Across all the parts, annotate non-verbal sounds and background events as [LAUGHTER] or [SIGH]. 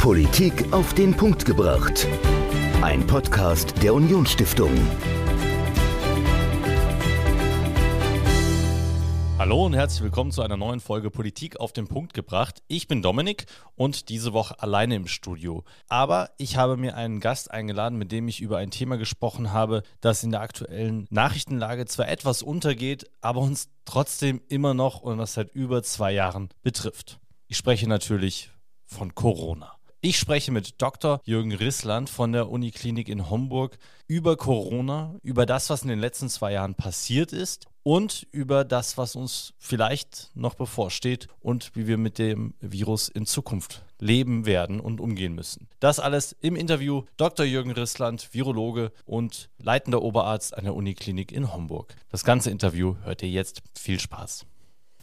Politik auf den Punkt gebracht. Ein Podcast der Unionsstiftung. Hallo und herzlich willkommen zu einer neuen Folge Politik auf den Punkt gebracht. Ich bin Dominik und diese Woche alleine im Studio. Aber ich habe mir einen Gast eingeladen, mit dem ich über ein Thema gesprochen habe, das in der aktuellen Nachrichtenlage zwar etwas untergeht, aber uns trotzdem immer noch und das seit über zwei Jahren betrifft. Ich spreche natürlich von Corona. Ich spreche mit Dr. Jürgen Rissland von der Uniklinik in Homburg über Corona, über das, was in den letzten zwei Jahren passiert ist und über das, was uns vielleicht noch bevorsteht und wie wir mit dem Virus in Zukunft leben werden und umgehen müssen. Das alles im Interview Dr. Jürgen Rissland, Virologe und leitender Oberarzt an der Uniklinik in Homburg. Das ganze Interview hört ihr jetzt. Viel Spaß.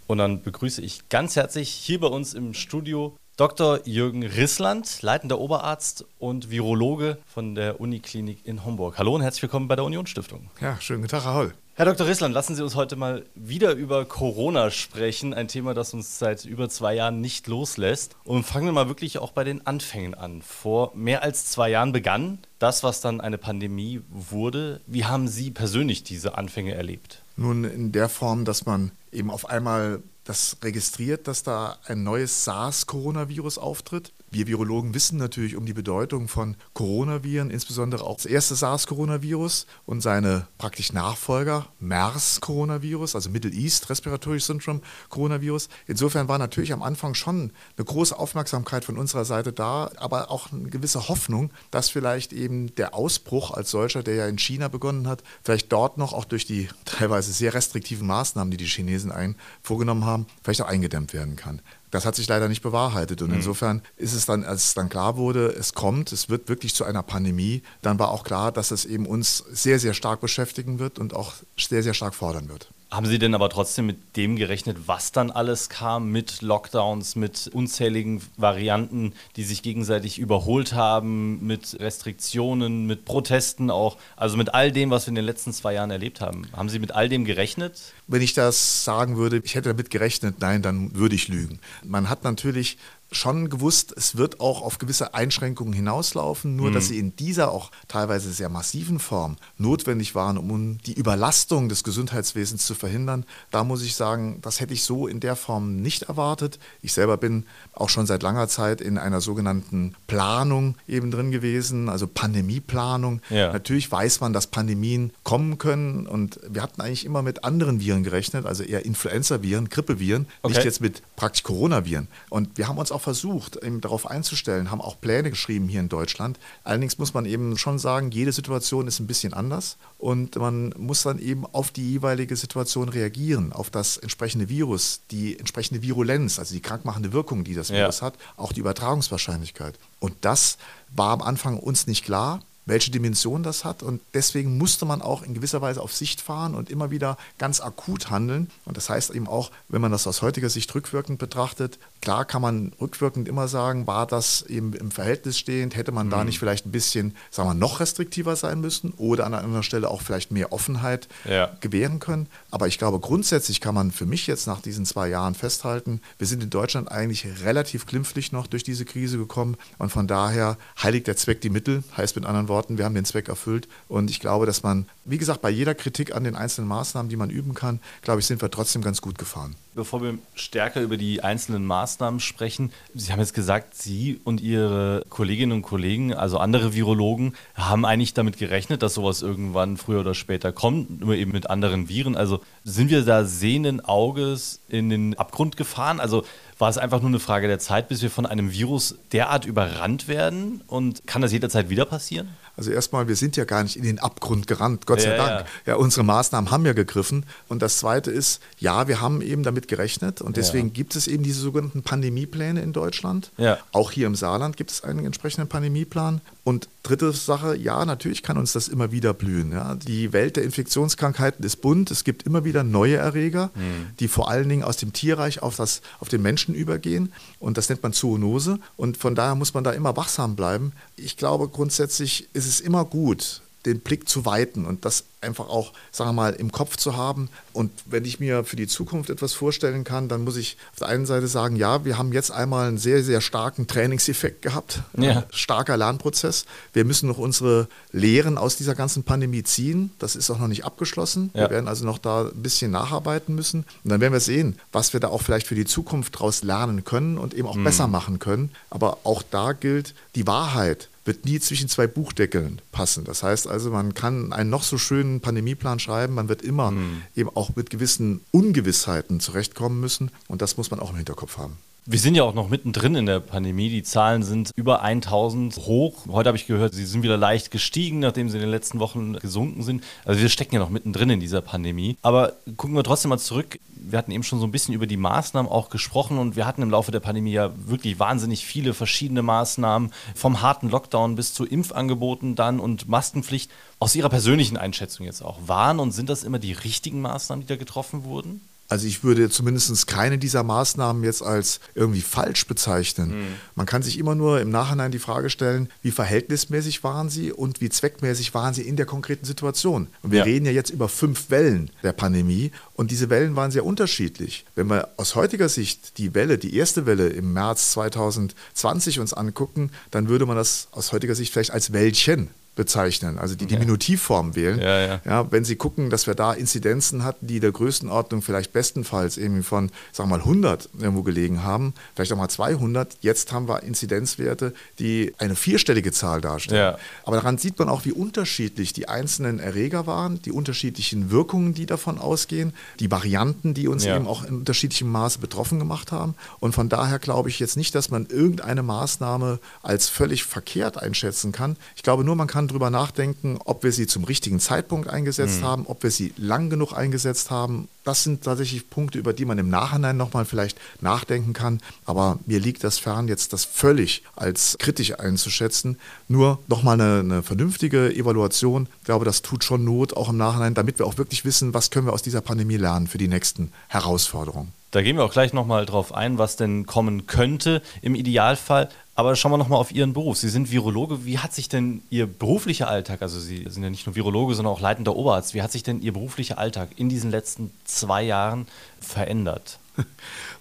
Und dann begrüße ich ganz herzlich hier bei uns im Studio Dr. Jürgen Rissland, leitender Oberarzt und Virologe von der Uniklinik in Homburg. Hallo und herzlich willkommen bei der Union Stiftung. Ja, schönen guten Tag, Herr Holl. Herr Dr. Rissland, lassen Sie uns heute mal wieder über Corona sprechen, ein Thema, das uns seit über zwei Jahren nicht loslässt. Und fangen wir mal wirklich auch bei den Anfängen an. Vor mehr als zwei Jahren begann das, was dann eine Pandemie wurde. Wie haben Sie persönlich diese Anfänge erlebt? Nun in der Form, dass man eben auf einmal das registriert, dass da ein neues SARS-Coronavirus auftritt. Wir Virologen wissen natürlich um die Bedeutung von Coronaviren, insbesondere auch das erste SARS-Coronavirus und seine praktisch Nachfolger, MERS-Coronavirus, also Middle East Respiratory Syndrome Coronavirus. Insofern war natürlich am Anfang schon eine große Aufmerksamkeit von unserer Seite da, aber auch eine gewisse Hoffnung, dass vielleicht eben der Ausbruch als solcher, der ja in China begonnen hat, vielleicht dort noch auch durch die teilweise sehr restriktiven Maßnahmen, die die Chinesen ein, vorgenommen haben, vielleicht auch eingedämmt werden kann. Das hat sich leider nicht bewahrheitet. Und mhm. insofern ist es dann, als es dann klar wurde, es kommt, es wird wirklich zu einer Pandemie, dann war auch klar, dass es eben uns sehr, sehr stark beschäftigen wird und auch sehr, sehr stark fordern wird. Haben Sie denn aber trotzdem mit dem gerechnet, was dann alles kam, mit Lockdowns, mit unzähligen Varianten, die sich gegenseitig überholt haben, mit Restriktionen, mit Protesten auch, also mit all dem, was wir in den letzten zwei Jahren erlebt haben? Haben Sie mit all dem gerechnet? Wenn ich das sagen würde, ich hätte damit gerechnet, nein, dann würde ich lügen. Man hat natürlich schon gewusst, es wird auch auf gewisse Einschränkungen hinauslaufen, nur mhm. dass sie in dieser auch teilweise sehr massiven Form notwendig waren, um die Überlastung des Gesundheitswesens zu verhindern. Da muss ich sagen, das hätte ich so in der Form nicht erwartet. Ich selber bin auch schon seit langer Zeit in einer sogenannten Planung eben drin gewesen, also Pandemieplanung. Ja. Natürlich weiß man, dass Pandemien kommen können und wir hatten eigentlich immer mit anderen Viren gerechnet, also eher Influenza-Viren, Grippeviren, okay. nicht jetzt mit praktisch Coronaviren. Und wir haben uns auch versucht, eben darauf einzustellen, haben auch Pläne geschrieben hier in Deutschland. Allerdings muss man eben schon sagen, jede Situation ist ein bisschen anders und man muss dann eben auf die jeweilige Situation reagieren, auf das entsprechende Virus, die entsprechende Virulenz, also die krankmachende Wirkung, die das Virus ja. hat, auch die Übertragungswahrscheinlichkeit. Und das war am Anfang uns nicht klar welche Dimension das hat. Und deswegen musste man auch in gewisser Weise auf Sicht fahren und immer wieder ganz akut handeln. Und das heißt eben auch, wenn man das aus heutiger Sicht rückwirkend betrachtet, klar kann man rückwirkend immer sagen, war das eben im Verhältnis stehend, hätte man mhm. da nicht vielleicht ein bisschen, sagen wir, noch restriktiver sein müssen oder an einer Stelle auch vielleicht mehr Offenheit ja. gewähren können. Aber ich glaube, grundsätzlich kann man für mich jetzt nach diesen zwei Jahren festhalten, wir sind in Deutschland eigentlich relativ glimpflich noch durch diese Krise gekommen. Und von daher heiligt der Zweck die Mittel, heißt mit anderen Worten, Worten, wir haben den Zweck erfüllt. Und ich glaube, dass man, wie gesagt, bei jeder Kritik an den einzelnen Maßnahmen, die man üben kann, glaube ich, sind wir trotzdem ganz gut gefahren. Bevor wir stärker über die einzelnen Maßnahmen sprechen, Sie haben jetzt gesagt, Sie und Ihre Kolleginnen und Kollegen, also andere Virologen, haben eigentlich damit gerechnet, dass sowas irgendwann früher oder später kommt, nur eben mit anderen Viren. Also sind wir da sehenden Auges in den Abgrund gefahren? Also war es einfach nur eine Frage der Zeit, bis wir von einem Virus derart überrannt werden? Und kann das jederzeit wieder passieren? Also erstmal, wir sind ja gar nicht in den Abgrund gerannt, Gott sei ja, Dank. Ja. ja. unsere Maßnahmen haben ja gegriffen. Und das Zweite ist, ja, wir haben eben damit gerechnet. Und deswegen ja. gibt es eben diese sogenannten Pandemiepläne in Deutschland. Auch hier im Saarland gibt es einen entsprechenden Pandemieplan. Und dritte Sache, ja, natürlich kann uns das immer wieder blühen. Ja. Die Welt der Infektionskrankheiten ist bunt. Es gibt immer wieder neue Erreger, mhm. die vor allen Dingen aus dem Tierreich auf, das, auf den Menschen übergehen. Und das nennt man Zoonose. Und von daher muss man da immer wachsam bleiben. Ich glaube, grundsätzlich ist es immer gut, den Blick zu weiten. Und das einfach auch, sagen wir mal, im Kopf zu haben. Und wenn ich mir für die Zukunft etwas vorstellen kann, dann muss ich auf der einen Seite sagen, ja, wir haben jetzt einmal einen sehr, sehr starken Trainingseffekt gehabt, ja. starker Lernprozess. Wir müssen noch unsere Lehren aus dieser ganzen Pandemie ziehen. Das ist auch noch nicht abgeschlossen. Ja. Wir werden also noch da ein bisschen nacharbeiten müssen. Und dann werden wir sehen, was wir da auch vielleicht für die Zukunft daraus lernen können und eben auch mhm. besser machen können. Aber auch da gilt, die Wahrheit wird nie zwischen zwei Buchdeckeln passen. Das heißt also, man kann einen noch so schönen Pandemieplan schreiben, man wird immer mhm. eben auch mit gewissen Ungewissheiten zurechtkommen müssen und das muss man auch im Hinterkopf haben. Wir sind ja auch noch mittendrin in der Pandemie. Die Zahlen sind über 1000 hoch. Heute habe ich gehört, sie sind wieder leicht gestiegen, nachdem sie in den letzten Wochen gesunken sind. Also wir stecken ja noch mittendrin in dieser Pandemie. Aber gucken wir trotzdem mal zurück. Wir hatten eben schon so ein bisschen über die Maßnahmen auch gesprochen und wir hatten im Laufe der Pandemie ja wirklich wahnsinnig viele verschiedene Maßnahmen, vom harten Lockdown bis zu Impfangeboten dann und Maskenpflicht. Aus Ihrer persönlichen Einschätzung jetzt auch, waren und sind das immer die richtigen Maßnahmen, die da getroffen wurden? Also ich würde zumindest keine dieser Maßnahmen jetzt als irgendwie falsch bezeichnen. Mhm. Man kann sich immer nur im Nachhinein die Frage stellen, wie verhältnismäßig waren sie und wie zweckmäßig waren sie in der konkreten Situation. Und wir ja. reden ja jetzt über fünf Wellen der Pandemie und diese Wellen waren sehr unterschiedlich. Wenn wir aus heutiger Sicht die Welle, die erste Welle im März 2020 uns angucken, dann würde man das aus heutiger Sicht vielleicht als Wellchen bezeichnen, also die Diminutivform wählen. Ja, ja. ja, wenn Sie gucken, dass wir da Inzidenzen hatten, die der Größenordnung vielleicht bestenfalls eben von, sagen wir mal, 100 irgendwo gelegen haben, vielleicht auch mal 200. Jetzt haben wir Inzidenzwerte, die eine vierstellige Zahl darstellen. Ja. Aber daran sieht man auch, wie unterschiedlich die einzelnen Erreger waren, die unterschiedlichen Wirkungen, die davon ausgehen, die Varianten, die uns eben auch in unterschiedlichem Maße betroffen gemacht haben. Und von daher glaube ich jetzt nicht, dass man irgendeine Maßnahme als völlig verkehrt einschätzen kann. Ich glaube nur, man kann drüber nachdenken, ob wir sie zum richtigen Zeitpunkt eingesetzt mhm. haben, ob wir sie lang genug eingesetzt haben. Das sind tatsächlich Punkte, über die man im Nachhinein nochmal vielleicht nachdenken kann. Aber mir liegt das fern, jetzt das völlig als kritisch einzuschätzen. Nur nochmal eine, eine vernünftige Evaluation. Ich glaube, das tut schon Not, auch im Nachhinein, damit wir auch wirklich wissen, was können wir aus dieser Pandemie lernen für die nächsten Herausforderungen. Da gehen wir auch gleich nochmal drauf ein, was denn kommen könnte im Idealfall. Aber schauen wir nochmal auf Ihren Beruf. Sie sind Virologe. Wie hat sich denn Ihr beruflicher Alltag, also Sie sind ja nicht nur Virologe, sondern auch leitender Oberarzt, wie hat sich denn Ihr beruflicher Alltag in diesen letzten zwei Jahren verändert? [LAUGHS]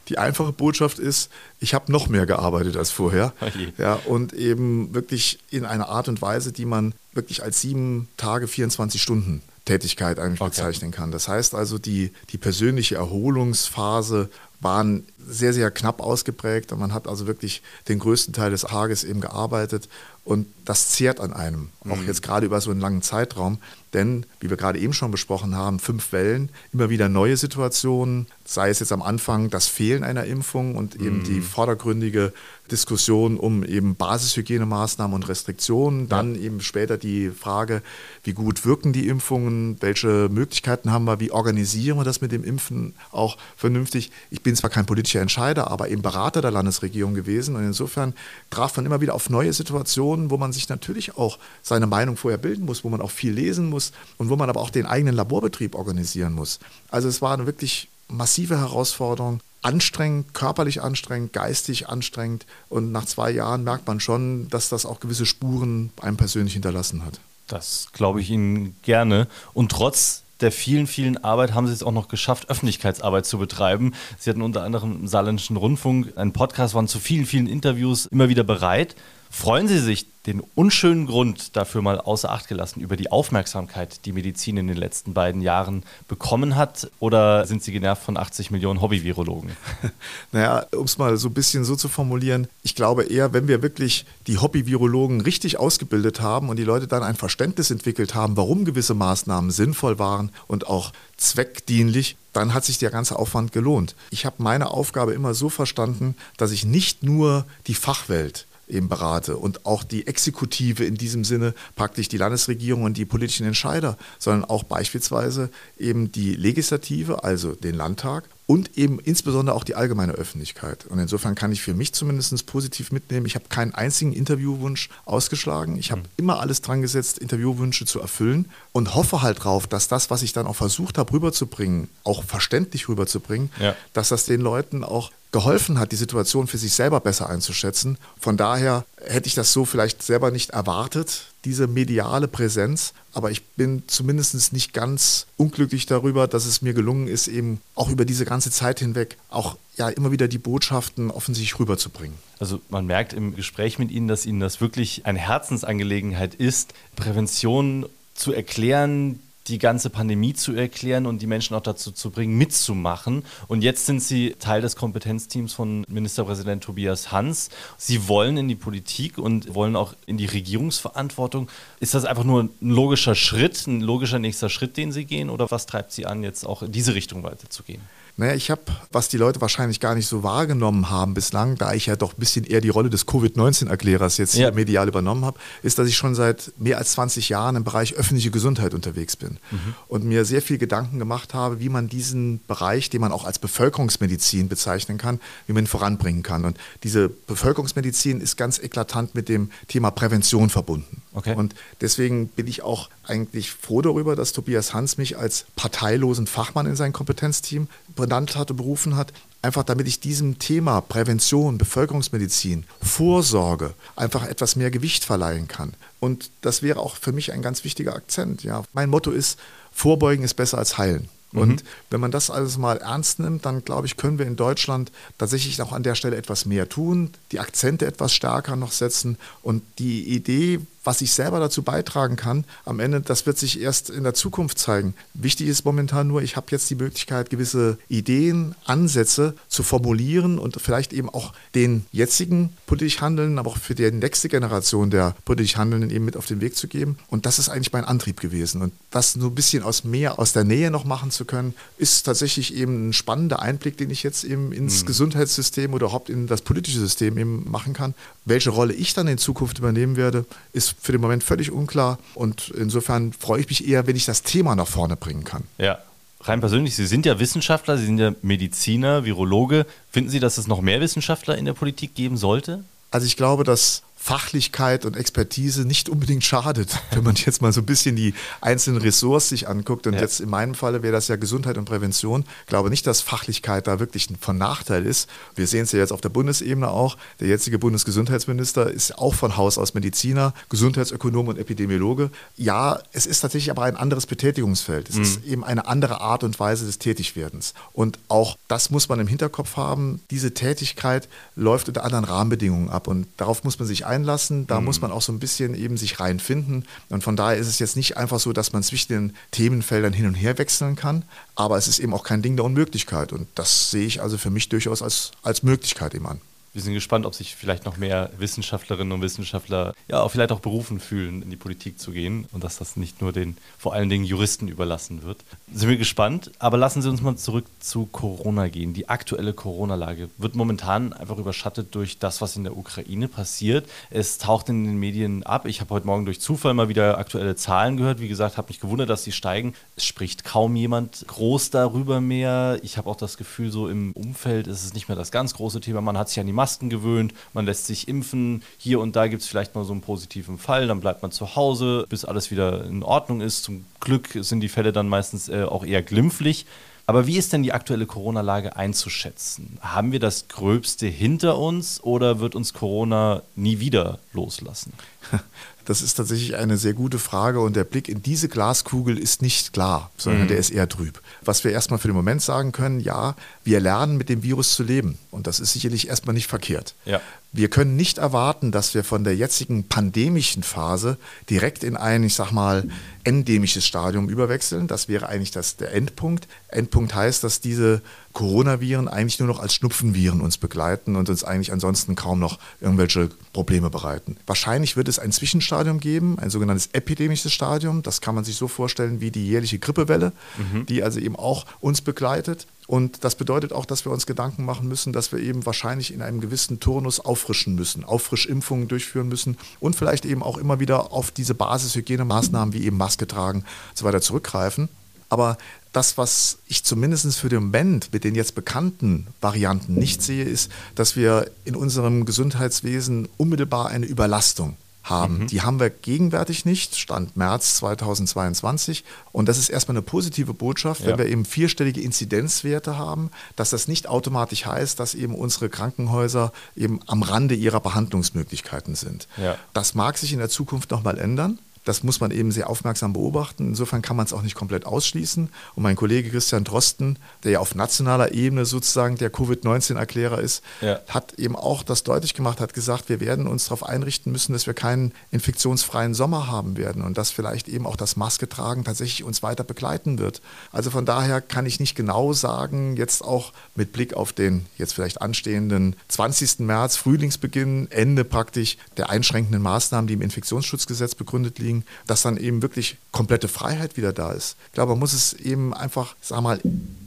Die einfache Botschaft ist, ich habe noch mehr gearbeitet als vorher. Okay. Ja, und eben wirklich in einer Art und Weise, die man wirklich als sieben Tage, 24 Stunden Tätigkeit eigentlich okay. bezeichnen kann. Das heißt also, die, die persönliche Erholungsphase waren sehr, sehr knapp ausgeprägt und man hat also wirklich den größten Teil des Tages eben gearbeitet und das zehrt an einem, auch mhm. jetzt gerade über so einen langen Zeitraum. Denn, wie wir gerade eben schon besprochen haben, fünf Wellen, immer wieder neue Situationen, sei es jetzt am Anfang das Fehlen einer Impfung und eben mhm. die vordergründige Diskussion um eben Basishygienemaßnahmen und Restriktionen, dann ja. eben später die Frage, wie gut wirken die Impfungen, welche Möglichkeiten haben wir, wie organisieren wir das mit dem Impfen auch vernünftig. Ich bin zwar kein politischer Entscheider, aber eben Berater der Landesregierung gewesen und insofern traf man immer wieder auf neue Situationen, wo man sich natürlich auch seine Meinung vorher bilden muss, wo man auch viel lesen muss und wo man aber auch den eigenen Laborbetrieb organisieren muss. Also es war eine wirklich massive Herausforderung, anstrengend, körperlich anstrengend, geistig anstrengend und nach zwei Jahren merkt man schon, dass das auch gewisse Spuren einem persönlich hinterlassen hat. Das glaube ich Ihnen gerne. Und trotz der vielen, vielen Arbeit haben Sie es auch noch geschafft, Öffentlichkeitsarbeit zu betreiben. Sie hatten unter anderem im Saarländischen Rundfunk einen Podcast, waren zu vielen, vielen Interviews immer wieder bereit. Freuen Sie sich den unschönen Grund dafür mal außer Acht gelassen über die Aufmerksamkeit, die Medizin in den letzten beiden Jahren bekommen hat? Oder sind Sie genervt von 80 Millionen Hobby-Virologen? [LAUGHS] Naja, um es mal so ein bisschen so zu formulieren, ich glaube eher, wenn wir wirklich die Hobby-Virologen richtig ausgebildet haben und die Leute dann ein Verständnis entwickelt haben, warum gewisse Maßnahmen sinnvoll waren und auch zweckdienlich, dann hat sich der ganze Aufwand gelohnt. Ich habe meine Aufgabe immer so verstanden, dass ich nicht nur die Fachwelt eben berate. Und auch die Exekutive in diesem Sinne praktisch die Landesregierung und die politischen Entscheider, sondern auch beispielsweise eben die Legislative, also den Landtag und eben insbesondere auch die allgemeine Öffentlichkeit. Und insofern kann ich für mich zumindest positiv mitnehmen, ich habe keinen einzigen Interviewwunsch ausgeschlagen. Ich habe mhm. immer alles dran gesetzt, Interviewwünsche zu erfüllen und hoffe halt drauf, dass das, was ich dann auch versucht habe rüberzubringen, auch verständlich rüberzubringen, ja. dass das den Leuten auch geholfen hat, die Situation für sich selber besser einzuschätzen. Von daher hätte ich das so vielleicht selber nicht erwartet, diese mediale Präsenz. Aber ich bin zumindest nicht ganz unglücklich darüber, dass es mir gelungen ist, eben auch über diese ganze Zeit hinweg auch ja immer wieder die Botschaften offensichtlich rüberzubringen. Also man merkt im Gespräch mit Ihnen, dass Ihnen das wirklich eine Herzensangelegenheit ist, Prävention zu erklären, die ganze Pandemie zu erklären und die Menschen auch dazu zu bringen, mitzumachen. Und jetzt sind Sie Teil des Kompetenzteams von Ministerpräsident Tobias Hans. Sie wollen in die Politik und wollen auch in die Regierungsverantwortung. Ist das einfach nur ein logischer Schritt, ein logischer nächster Schritt, den Sie gehen? Oder was treibt Sie an, jetzt auch in diese Richtung weiterzugehen? Naja, ich habe, was die Leute wahrscheinlich gar nicht so wahrgenommen haben bislang, da ich ja doch ein bisschen eher die Rolle des Covid-19-Erklärers jetzt ja. medial übernommen habe, ist, dass ich schon seit mehr als 20 Jahren im Bereich öffentliche Gesundheit unterwegs bin mhm. und mir sehr viel Gedanken gemacht habe, wie man diesen Bereich, den man auch als Bevölkerungsmedizin bezeichnen kann, wie man ihn voranbringen kann. Und diese Bevölkerungsmedizin ist ganz eklatant mit dem Thema Prävention verbunden. Okay. Und deswegen bin ich auch eigentlich froh darüber, dass Tobias Hans mich als parteilosen Fachmann in sein Kompetenzteam benannt hat und berufen hat, einfach damit ich diesem Thema Prävention, Bevölkerungsmedizin, Vorsorge einfach etwas mehr Gewicht verleihen kann. Und das wäre auch für mich ein ganz wichtiger Akzent. Ja. Mein Motto ist, Vorbeugen ist besser als heilen. Mhm. Und wenn man das alles mal ernst nimmt, dann glaube ich, können wir in Deutschland tatsächlich auch an der Stelle etwas mehr tun, die Akzente etwas stärker noch setzen und die Idee, was ich selber dazu beitragen kann, am Ende, das wird sich erst in der Zukunft zeigen. Wichtig ist momentan nur, ich habe jetzt die Möglichkeit, gewisse Ideen, Ansätze zu formulieren und vielleicht eben auch den jetzigen politisch Handelnden, aber auch für die nächste Generation der politisch Handelnden eben mit auf den Weg zu geben. Und das ist eigentlich mein Antrieb gewesen. Und das so ein bisschen aus mehr, aus der Nähe noch machen zu können, ist tatsächlich eben ein spannender Einblick, den ich jetzt eben ins mhm. Gesundheitssystem oder überhaupt in das politische System eben machen kann. Welche Rolle ich dann in Zukunft übernehmen werde, ist für den Moment völlig unklar. Und insofern freue ich mich eher, wenn ich das Thema nach vorne bringen kann. Ja. Rein persönlich, Sie sind ja Wissenschaftler, Sie sind ja Mediziner, Virologe. Finden Sie, dass es noch mehr Wissenschaftler in der Politik geben sollte? Also ich glaube, dass Fachlichkeit und Expertise nicht unbedingt schadet, [LAUGHS] wenn man jetzt mal so ein bisschen die einzelnen Ressorts sich anguckt. Und ja. jetzt in meinem Falle wäre das ja Gesundheit und Prävention. Ich glaube nicht, dass Fachlichkeit da wirklich von Nachteil ist. Wir sehen es ja jetzt auf der Bundesebene auch. Der jetzige Bundesgesundheitsminister ist auch von Haus aus Mediziner, Gesundheitsökonom und Epidemiologe. Ja, es ist tatsächlich aber ein anderes Betätigungsfeld. Es mhm. ist eben eine andere Art und Weise des Tätigwerdens. Und auch das muss man im Hinterkopf haben. Diese Tätigkeit läuft unter anderen Rahmenbedingungen ab. Und darauf muss man sich einstellen einlassen. Da mhm. muss man auch so ein bisschen eben sich reinfinden. Und von daher ist es jetzt nicht einfach so, dass man zwischen den Themenfeldern hin und her wechseln kann. Aber es ist eben auch kein Ding der Unmöglichkeit. Und das sehe ich also für mich durchaus als, als Möglichkeit eben an wir sind gespannt, ob sich vielleicht noch mehr Wissenschaftlerinnen und Wissenschaftler ja auch vielleicht auch berufen fühlen, in die Politik zu gehen und dass das nicht nur den vor allen Dingen Juristen überlassen wird. Sind wir gespannt, aber lassen Sie uns mal zurück zu Corona gehen. Die aktuelle Corona-Lage wird momentan einfach überschattet durch das, was in der Ukraine passiert. Es taucht in den Medien ab. Ich habe heute Morgen durch Zufall mal wieder aktuelle Zahlen gehört. Wie gesagt, habe mich gewundert, dass sie steigen. Es spricht kaum jemand groß darüber mehr. Ich habe auch das Gefühl, so im Umfeld ist es nicht mehr das ganz große Thema. Man hat sich an die Maske Masken gewöhnt, man lässt sich impfen, hier und da gibt es vielleicht mal so einen positiven Fall, dann bleibt man zu Hause, bis alles wieder in Ordnung ist. Zum Glück sind die Fälle dann meistens äh, auch eher glimpflich. Aber wie ist denn die aktuelle Corona-Lage einzuschätzen? Haben wir das Gröbste hinter uns oder wird uns Corona nie wieder loslassen? [LAUGHS] Das ist tatsächlich eine sehr gute Frage und der Blick in diese Glaskugel ist nicht klar, sondern mhm. der ist eher trüb. Was wir erstmal für den Moment sagen können, ja, wir lernen mit dem Virus zu leben und das ist sicherlich erstmal nicht verkehrt. Ja. Wir können nicht erwarten, dass wir von der jetzigen pandemischen Phase direkt in ein, ich sag mal, endemisches Stadium überwechseln. Das wäre eigentlich das, der Endpunkt. Endpunkt heißt, dass diese Coronaviren eigentlich nur noch als Schnupfenviren uns begleiten und uns eigentlich ansonsten kaum noch irgendwelche Probleme bereiten. Wahrscheinlich wird es ein Zwischenstadium geben, ein sogenanntes epidemisches Stadium. Das kann man sich so vorstellen wie die jährliche Grippewelle, mhm. die also eben auch uns begleitet. Und das bedeutet auch, dass wir uns Gedanken machen müssen, dass wir eben wahrscheinlich in einem gewissen Turnus auffrischen müssen, Auffrischimpfungen durchführen müssen und vielleicht eben auch immer wieder auf diese Basishygienemaßnahmen wie eben Maske tragen und so weiter zurückgreifen. Aber das, was ich zumindest für den Moment mit den jetzt bekannten Varianten nicht sehe, ist, dass wir in unserem Gesundheitswesen unmittelbar eine Überlastung haben. Mhm. Die haben wir gegenwärtig nicht, Stand März 2022. Und das ist erstmal eine positive Botschaft, wenn ja. wir eben vierstellige Inzidenzwerte haben, dass das nicht automatisch heißt, dass eben unsere Krankenhäuser eben am Rande ihrer Behandlungsmöglichkeiten sind. Ja. Das mag sich in der Zukunft nochmal ändern. Das muss man eben sehr aufmerksam beobachten. Insofern kann man es auch nicht komplett ausschließen. Und mein Kollege Christian Drosten, der ja auf nationaler Ebene sozusagen der Covid-19-Erklärer ist, ja. hat eben auch das deutlich gemacht, hat gesagt, wir werden uns darauf einrichten müssen, dass wir keinen infektionsfreien Sommer haben werden und dass vielleicht eben auch das Maske tragen tatsächlich uns weiter begleiten wird. Also von daher kann ich nicht genau sagen, jetzt auch mit Blick auf den jetzt vielleicht anstehenden 20. März, Frühlingsbeginn, Ende praktisch der einschränkenden Maßnahmen, die im Infektionsschutzgesetz begründet liegen, kriegen, dass dann eben wirklich komplette Freiheit wieder da ist. Ich glaube, man muss es eben einfach, sag mal,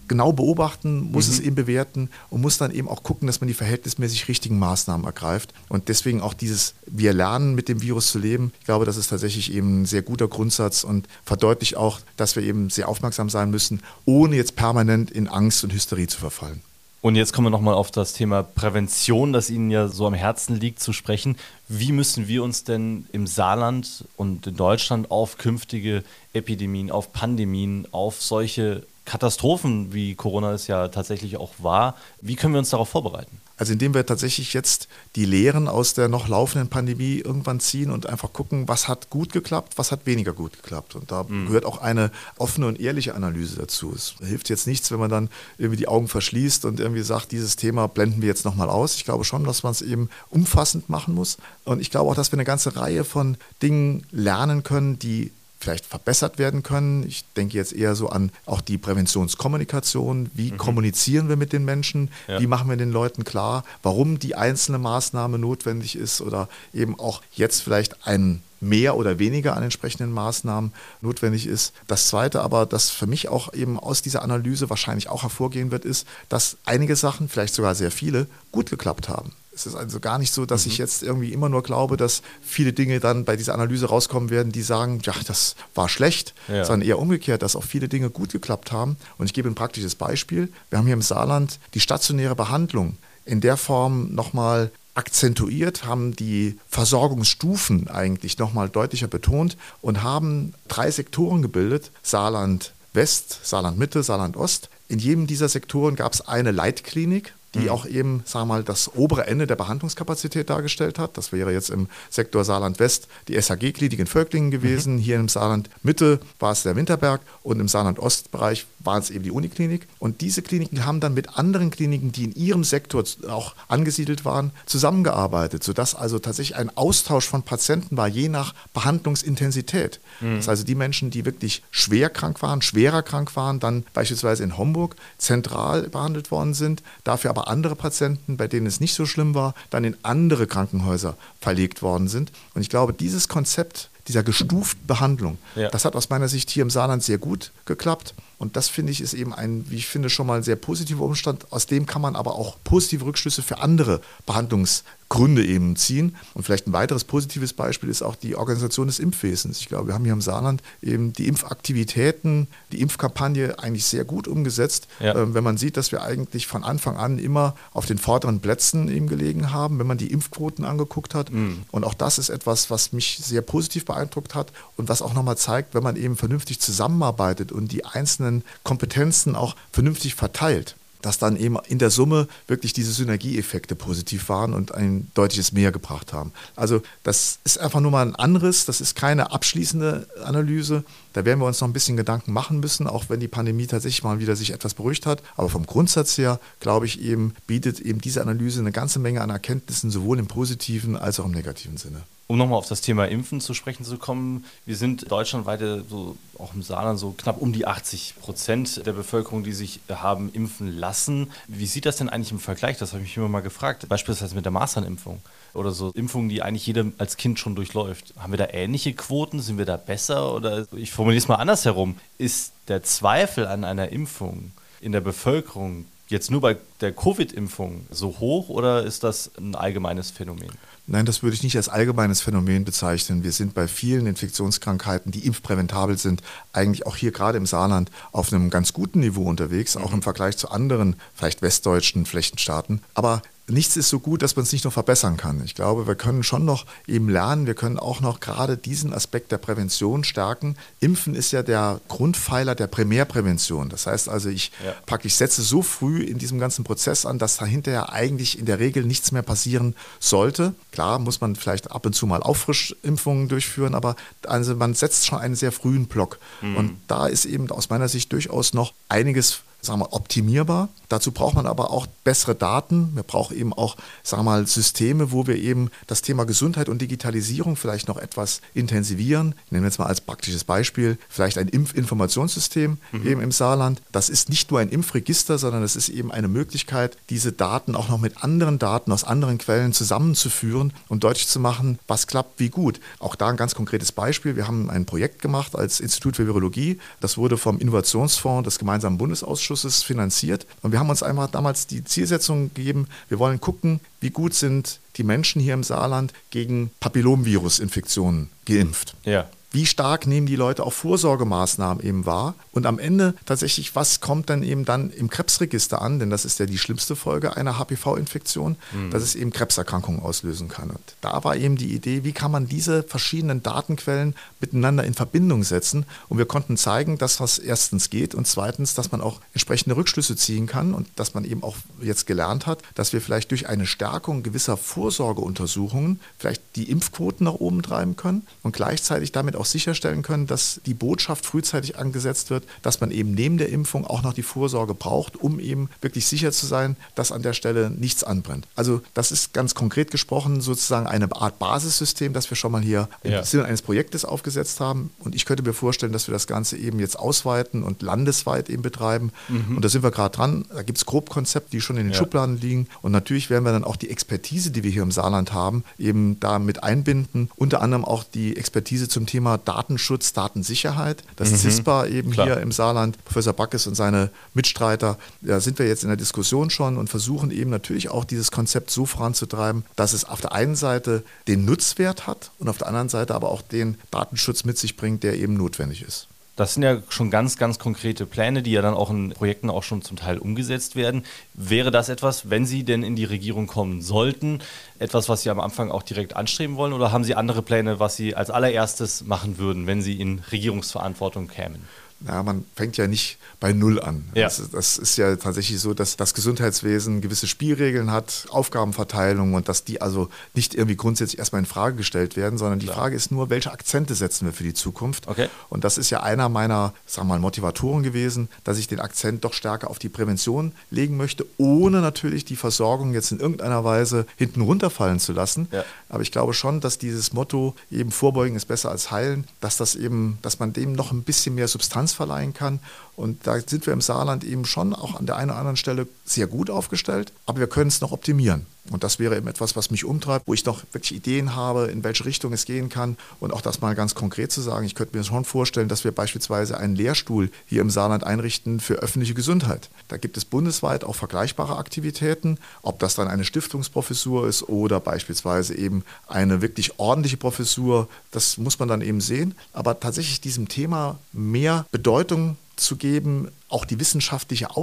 genau beobachten, muss mhm. es eben bewerten und muss dann eben auch gucken, dass man die verhältnismäßig richtigen Maßnahmen ergreift. Und deswegen auch dieses, wir lernen mit dem Virus zu leben. Ich glaube, das ist tatsächlich eben ein sehr guter Grundsatz und verdeutlicht auch, dass wir eben sehr aufmerksam sein müssen, ohne jetzt permanent in Angst und Hysterie zu verfallen. Und jetzt kommen wir nochmal auf das Thema Prävention, das Ihnen ja so am Herzen liegt, zu sprechen. Wie müssen wir uns denn im Saarland und in Deutschland auf künftige Epidemien, auf Pandemien, auf solche Katastrophen, wie Corona es ja tatsächlich auch war, wie können wir uns darauf vorbereiten? Also indem wir tatsächlich jetzt die Lehren aus der noch laufenden Pandemie irgendwann ziehen und einfach gucken, was hat gut geklappt, was hat weniger gut geklappt. Und da mhm. gehört auch eine offene und ehrliche Analyse dazu. Es hilft jetzt nichts, wenn man dann irgendwie die Augen verschließt und irgendwie sagt, dieses Thema blenden wir jetzt nochmal aus. Ich glaube schon, dass man es eben umfassend machen muss. Und ich glaube auch, dass wir eine ganze Reihe von Dingen lernen können, die vielleicht verbessert werden können. Ich denke jetzt eher so an auch die Präventionskommunikation. Wie mhm. kommunizieren wir mit den Menschen? Ja. Wie machen wir den Leuten klar, warum die einzelne Maßnahme notwendig ist oder eben auch jetzt vielleicht ein mehr oder weniger an entsprechenden Maßnahmen notwendig ist. Das Zweite aber, das für mich auch eben aus dieser Analyse wahrscheinlich auch hervorgehen wird, ist, dass einige Sachen, vielleicht sogar sehr viele, gut geklappt haben. Es ist also gar nicht so, dass mhm. ich jetzt irgendwie immer nur glaube, dass viele Dinge dann bei dieser Analyse rauskommen werden, die sagen, ja, das war schlecht, ja. sondern eher umgekehrt, dass auch viele Dinge gut geklappt haben. Und ich gebe ein praktisches Beispiel. Wir haben hier im Saarland die stationäre Behandlung in der Form nochmal akzentuiert, haben die Versorgungsstufen eigentlich nochmal deutlicher betont und haben drei Sektoren gebildet. Saarland West, Saarland Mitte, Saarland Ost. In jedem dieser Sektoren gab es eine Leitklinik, die mhm. auch eben, sagen wir mal, das obere Ende der Behandlungskapazität dargestellt hat. Das wäre jetzt im Sektor Saarland West die SAG-Klinik in Völklingen gewesen. Mhm. Hier im Saarland Mitte war es der Winterberg und im Saarland Ostbereich waren es eben die Uniklinik. Und diese Kliniken haben dann mit anderen Kliniken, die in ihrem Sektor auch angesiedelt waren, zusammengearbeitet, sodass also tatsächlich ein Austausch von Patienten war, je nach Behandlungsintensität. Mhm. Das heißt also die Menschen, die wirklich schwer krank waren, schwerer krank waren, dann beispielsweise in Homburg zentral behandelt worden sind, dafür aber andere Patienten, bei denen es nicht so schlimm war, dann in andere Krankenhäuser verlegt worden sind. Und ich glaube, dieses Konzept dieser gestuften Behandlung, ja. das hat aus meiner Sicht hier im Saarland sehr gut geklappt. Und das finde ich ist eben ein, wie ich finde, schon mal ein sehr positiver Umstand. Aus dem kann man aber auch positive Rückschlüsse für andere Behandlungsgründe eben ziehen. Und vielleicht ein weiteres positives Beispiel ist auch die Organisation des Impfwesens. Ich glaube, wir haben hier im Saarland eben die Impfaktivitäten, die Impfkampagne eigentlich sehr gut umgesetzt. Ja. Ähm, wenn man sieht, dass wir eigentlich von Anfang an immer auf den vorderen Plätzen eben gelegen haben, wenn man die Impfquoten angeguckt hat. Mhm. Und auch das ist etwas, was mich sehr positiv beeindruckt hat und was auch nochmal zeigt, wenn man eben vernünftig zusammenarbeitet und die einzelnen einzelnen Kompetenzen auch vernünftig verteilt dass dann eben in der Summe wirklich diese Synergieeffekte positiv waren und ein deutliches Mehr gebracht haben. Also das ist einfach nur mal ein anderes, das ist keine abschließende Analyse. Da werden wir uns noch ein bisschen Gedanken machen müssen, auch wenn die Pandemie tatsächlich mal wieder sich etwas beruhigt hat. Aber vom Grundsatz her, glaube ich, eben bietet eben diese Analyse eine ganze Menge an Erkenntnissen, sowohl im positiven als auch im negativen Sinne. Um nochmal auf das Thema Impfen zu sprechen zu kommen, wir sind deutschlandweit so, auch im Saarland so knapp um die 80 Prozent der Bevölkerung, die sich haben impfen lassen. Wie sieht das denn eigentlich im Vergleich? Das habe ich mich immer mal gefragt. Beispielsweise mit der Masternimpfung oder so Impfungen, die eigentlich jeder als Kind schon durchläuft. Haben wir da ähnliche Quoten? Sind wir da besser? Oder ich formuliere es mal andersherum. Ist der Zweifel an einer Impfung in der Bevölkerung jetzt nur bei der Covid-Impfung so hoch oder ist das ein allgemeines Phänomen? Nein, das würde ich nicht als allgemeines Phänomen bezeichnen. Wir sind bei vielen Infektionskrankheiten, die impfpräventabel sind, eigentlich auch hier gerade im Saarland auf einem ganz guten Niveau unterwegs, auch im Vergleich zu anderen, vielleicht westdeutschen Flächenstaaten. Aber nichts ist so gut, dass man es nicht noch verbessern kann. Ich glaube, wir können schon noch eben lernen, wir können auch noch gerade diesen Aspekt der Prävention stärken. Impfen ist ja der Grundpfeiler der Primärprävention. Das heißt also, ich ja. praktisch setze so früh in diesem ganzen Prozess an, dass dahinter ja eigentlich in der Regel nichts mehr passieren sollte. Klar muss man vielleicht ab und zu mal Auffrischimpfungen durchführen, aber also man setzt schon einen sehr frühen Block. Mhm. Und da ist eben aus meiner Sicht durchaus noch einiges sagen wir, optimierbar. Dazu braucht man aber auch bessere Daten. Wir brauchen eben auch sagen wir mal, Systeme, wo wir eben das Thema Gesundheit und Digitalisierung vielleicht noch etwas intensivieren. Ich nehme jetzt mal als praktisches Beispiel vielleicht ein Impfinformationssystem mhm. eben im Saarland. Das ist nicht nur ein Impfregister, sondern es ist eben eine Möglichkeit, diese Daten auch noch mit anderen Daten aus anderen Quellen zusammenzuführen und deutlich zu machen, was klappt wie gut. Auch da ein ganz konkretes Beispiel. Wir haben ein Projekt gemacht als Institut für Virologie. Das wurde vom Innovationsfonds des gemeinsamen Bundesausschusses Ausschusses finanziert. Und wir haben uns einfach damals die Zielsetzung gegeben, wir wollen gucken, wie gut sind die Menschen hier im Saarland gegen Papillomvirus-Infektionen geimpft. Ja wie stark nehmen die Leute auch Vorsorgemaßnahmen eben wahr und am Ende tatsächlich, was kommt dann eben dann im Krebsregister an, denn das ist ja die schlimmste Folge einer HPV-Infektion, mhm. dass es eben Krebserkrankungen auslösen kann. Und da war eben die Idee, wie kann man diese verschiedenen Datenquellen miteinander in Verbindung setzen und wir konnten zeigen, dass was erstens geht und zweitens, dass man auch entsprechende Rückschlüsse ziehen kann und dass man eben auch jetzt gelernt hat, dass wir vielleicht durch eine Stärkung gewisser Vorsorgeuntersuchungen vielleicht die Impfquoten nach oben treiben können und gleichzeitig damit auch sicherstellen können, dass die Botschaft frühzeitig angesetzt wird, dass man eben neben der Impfung auch noch die Vorsorge braucht, um eben wirklich sicher zu sein, dass an der Stelle nichts anbrennt. Also das ist ganz konkret gesprochen sozusagen eine Art Basissystem, das wir schon mal hier ja. im Sinne eines Projektes aufgesetzt haben. Und ich könnte mir vorstellen, dass wir das Ganze eben jetzt ausweiten und landesweit eben betreiben. Mhm. Und da sind wir gerade dran. Da gibt es Grobkonzepte, die schon in den ja. Schubladen liegen. Und natürlich werden wir dann auch die Expertise, die wir hier im Saarland haben, eben da mit einbinden. Unter anderem auch die Expertise zum Thema Datenschutz, Datensicherheit. Das mhm. CISPA eben Klar. hier im Saarland, Professor Backes und seine Mitstreiter, da sind wir jetzt in der Diskussion schon und versuchen eben natürlich auch dieses Konzept so voranzutreiben, dass es auf der einen Seite den Nutzwert hat und auf der anderen Seite aber auch den Datenschutz mit sich bringt, der eben notwendig ist. Das sind ja schon ganz, ganz konkrete Pläne, die ja dann auch in Projekten auch schon zum Teil umgesetzt werden. Wäre das etwas, wenn Sie denn in die Regierung kommen sollten, etwas, was Sie am Anfang auch direkt anstreben wollen? Oder haben Sie andere Pläne, was Sie als allererstes machen würden, wenn Sie in Regierungsverantwortung kämen? Ja, man fängt ja nicht bei Null an. Ja. Das, das, ist ja tatsächlich so, dass das Gesundheitswesen gewisse Spielregeln hat, Aufgabenverteilung und dass die also nicht irgendwie grundsätzlich erstmal in Frage gestellt werden, sondern die Klar. Frage ist nur, welche Akzente setzen wir für die Zukunft? Okay. Und das ist ja einer meiner, sagen wir mal, Motivatoren gewesen, dass ich den Akzent doch stärker auf die Prävention legen möchte, ohne natürlich die Versorgung jetzt in irgendeiner Weise hinten runterfallen zu lassen. Ja. Aber ich glaube schon, dass dieses Motto eben Vorbeugen ist besser als heilen, dass das eben, dass man dem noch ein bisschen mehr Substanz Relevanz verleihen kann. Und da sind wir im Saarland eben schon auch an der einen oder anderen Stelle sehr gut aufgestellt, aber wir können es noch optimieren. Und das wäre eben etwas, was mich umtreibt, wo ich noch wirklich Ideen habe, in welche Richtung es gehen kann. Und auch das mal ganz konkret zu sagen, ich könnte mir schon vorstellen, dass wir beispielsweise einen Lehrstuhl hier im Saarland einrichten für öffentliche Gesundheit. Da gibt es bundesweit auch vergleichbare Aktivitäten, ob das dann eine Stiftungsprofessur ist oder beispielsweise eben eine wirklich ordentliche Professur, das muss man dann eben sehen. Aber tatsächlich diesem Thema mehr Bedeutung zu geben, auch die wissenschaftliche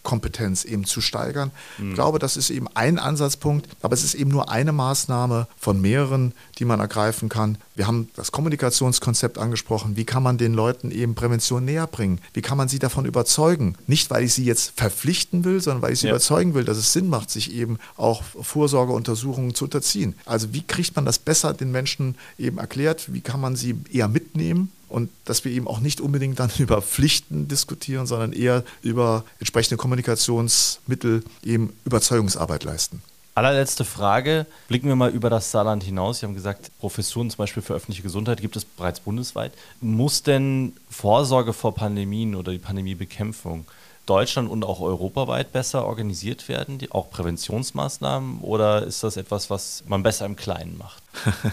Auswertekompetenz eben zu steigern. Mhm. Ich glaube, das ist eben ein Ansatzpunkt, aber es ist eben nur eine Maßnahme von mehreren, die man ergreifen kann. Wir haben das Kommunikationskonzept angesprochen. Wie kann man den Leuten eben Prävention näher bringen? Wie kann man sie davon überzeugen? Nicht, weil ich sie jetzt verpflichten will, sondern weil ich sie ja. überzeugen will, dass es Sinn macht, sich eben auch Vorsorgeuntersuchungen zu unterziehen. Also wie kriegt man das besser den Menschen eben erklärt? Wie kann man sie eher mitnehmen? Und dass wir eben auch nicht unbedingt dann [LAUGHS] über Pflichten diskutieren, sondern eher über entsprechende Kommunikationsmittel eben Überzeugungsarbeit leisten. Allerletzte Frage. Blicken wir mal über das Saarland hinaus. Sie haben gesagt, Professuren zum Beispiel für öffentliche Gesundheit gibt es bereits bundesweit. Muss denn Vorsorge vor Pandemien oder die Pandemiebekämpfung Deutschland und auch europaweit besser organisiert werden, die, auch Präventionsmaßnahmen, oder ist das etwas, was man besser im Kleinen macht? [LAUGHS]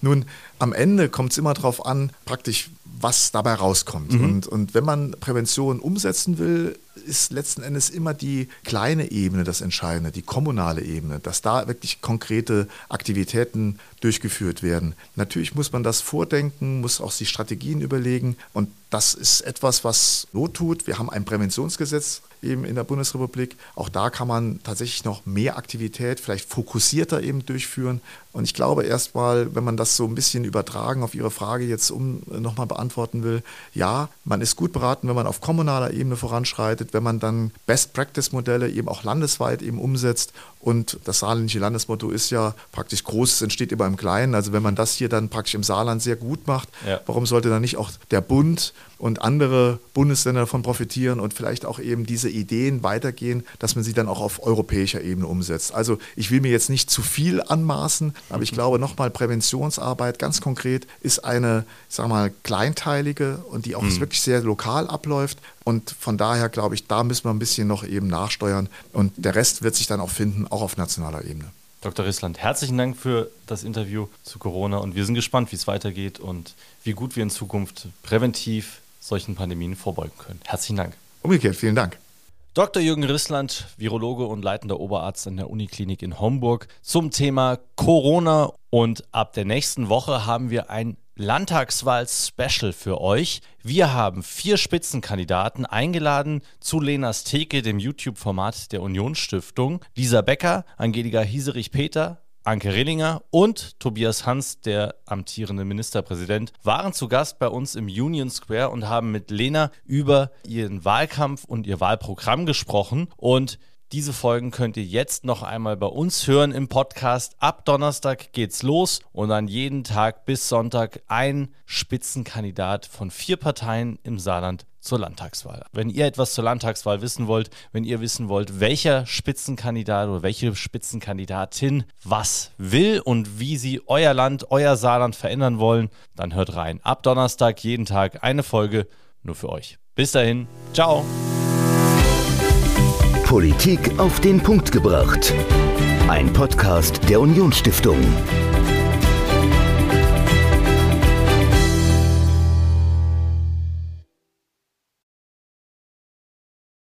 Nun, am Ende kommt es immer darauf an, praktisch, was dabei rauskommt. Mhm. Und, und wenn man Prävention umsetzen will, ist letzten Endes immer die kleine Ebene das Entscheidende, die kommunale Ebene, dass da wirklich konkrete Aktivitäten durchgeführt werden. Natürlich muss man das vordenken, muss auch die Strategien überlegen und das ist etwas, was Not tut. Wir haben ein Präventionsgesetz eben in der Bundesrepublik. Auch da kann man tatsächlich noch mehr Aktivität, vielleicht fokussierter eben durchführen. Und ich glaube erstmal, wenn man das so ein bisschen übertragen auf Ihre Frage jetzt um nochmal beantworten will, ja, man ist gut beraten, wenn man auf kommunaler Ebene voranschreitet, wenn man dann Best-Practice-Modelle eben auch landesweit eben umsetzt. Und das saarländische Landesmotto ist ja praktisch Großes entsteht immer im Kleinen. Also wenn man das hier dann praktisch im Saarland sehr gut macht, ja. warum sollte dann nicht auch der Bund und andere Bundesländer davon profitieren und vielleicht auch eben diese Ideen weitergehen, dass man sie dann auch auf europäischer Ebene umsetzt. Also ich will mir jetzt nicht zu viel anmaßen, aber ich glaube nochmal, Präventionsarbeit ganz konkret ist eine, ich sag mal, kleinteilige und die auch mhm. wirklich sehr lokal abläuft. Und von daher glaube ich, da müssen wir ein bisschen noch eben nachsteuern und der Rest wird sich dann auch finden, auch auf nationaler Ebene. Dr. Rissland, herzlichen Dank für das Interview zu Corona und wir sind gespannt, wie es weitergeht und wie gut wir in Zukunft präventiv solchen Pandemien vorbeugen können. Herzlichen Dank. Umgekehrt, vielen Dank. Dr. Jürgen Rissland, Virologe und leitender Oberarzt an der Uniklinik in Homburg, zum Thema Corona. Und ab der nächsten Woche haben wir ein Landtagswahl-Special für euch. Wir haben vier Spitzenkandidaten eingeladen zu Lenas Theke, dem YouTube-Format der Unionsstiftung. Lisa Becker, Angelika Hieserich-Peter, Anke Rillinger und Tobias Hans, der amtierende Ministerpräsident, waren zu Gast bei uns im Union Square und haben mit Lena über ihren Wahlkampf und ihr Wahlprogramm gesprochen. Und diese Folgen könnt ihr jetzt noch einmal bei uns hören im Podcast. Ab Donnerstag geht's los und an jeden Tag bis Sonntag ein Spitzenkandidat von vier Parteien im Saarland zur Landtagswahl. Wenn ihr etwas zur Landtagswahl wissen wollt, wenn ihr wissen wollt, welcher Spitzenkandidat oder welche Spitzenkandidatin was will und wie sie euer Land, euer Saarland verändern wollen, dann hört rein. Ab Donnerstag jeden Tag eine Folge nur für euch. Bis dahin, ciao. Politik auf den Punkt gebracht. Ein Podcast der Unionsstiftung.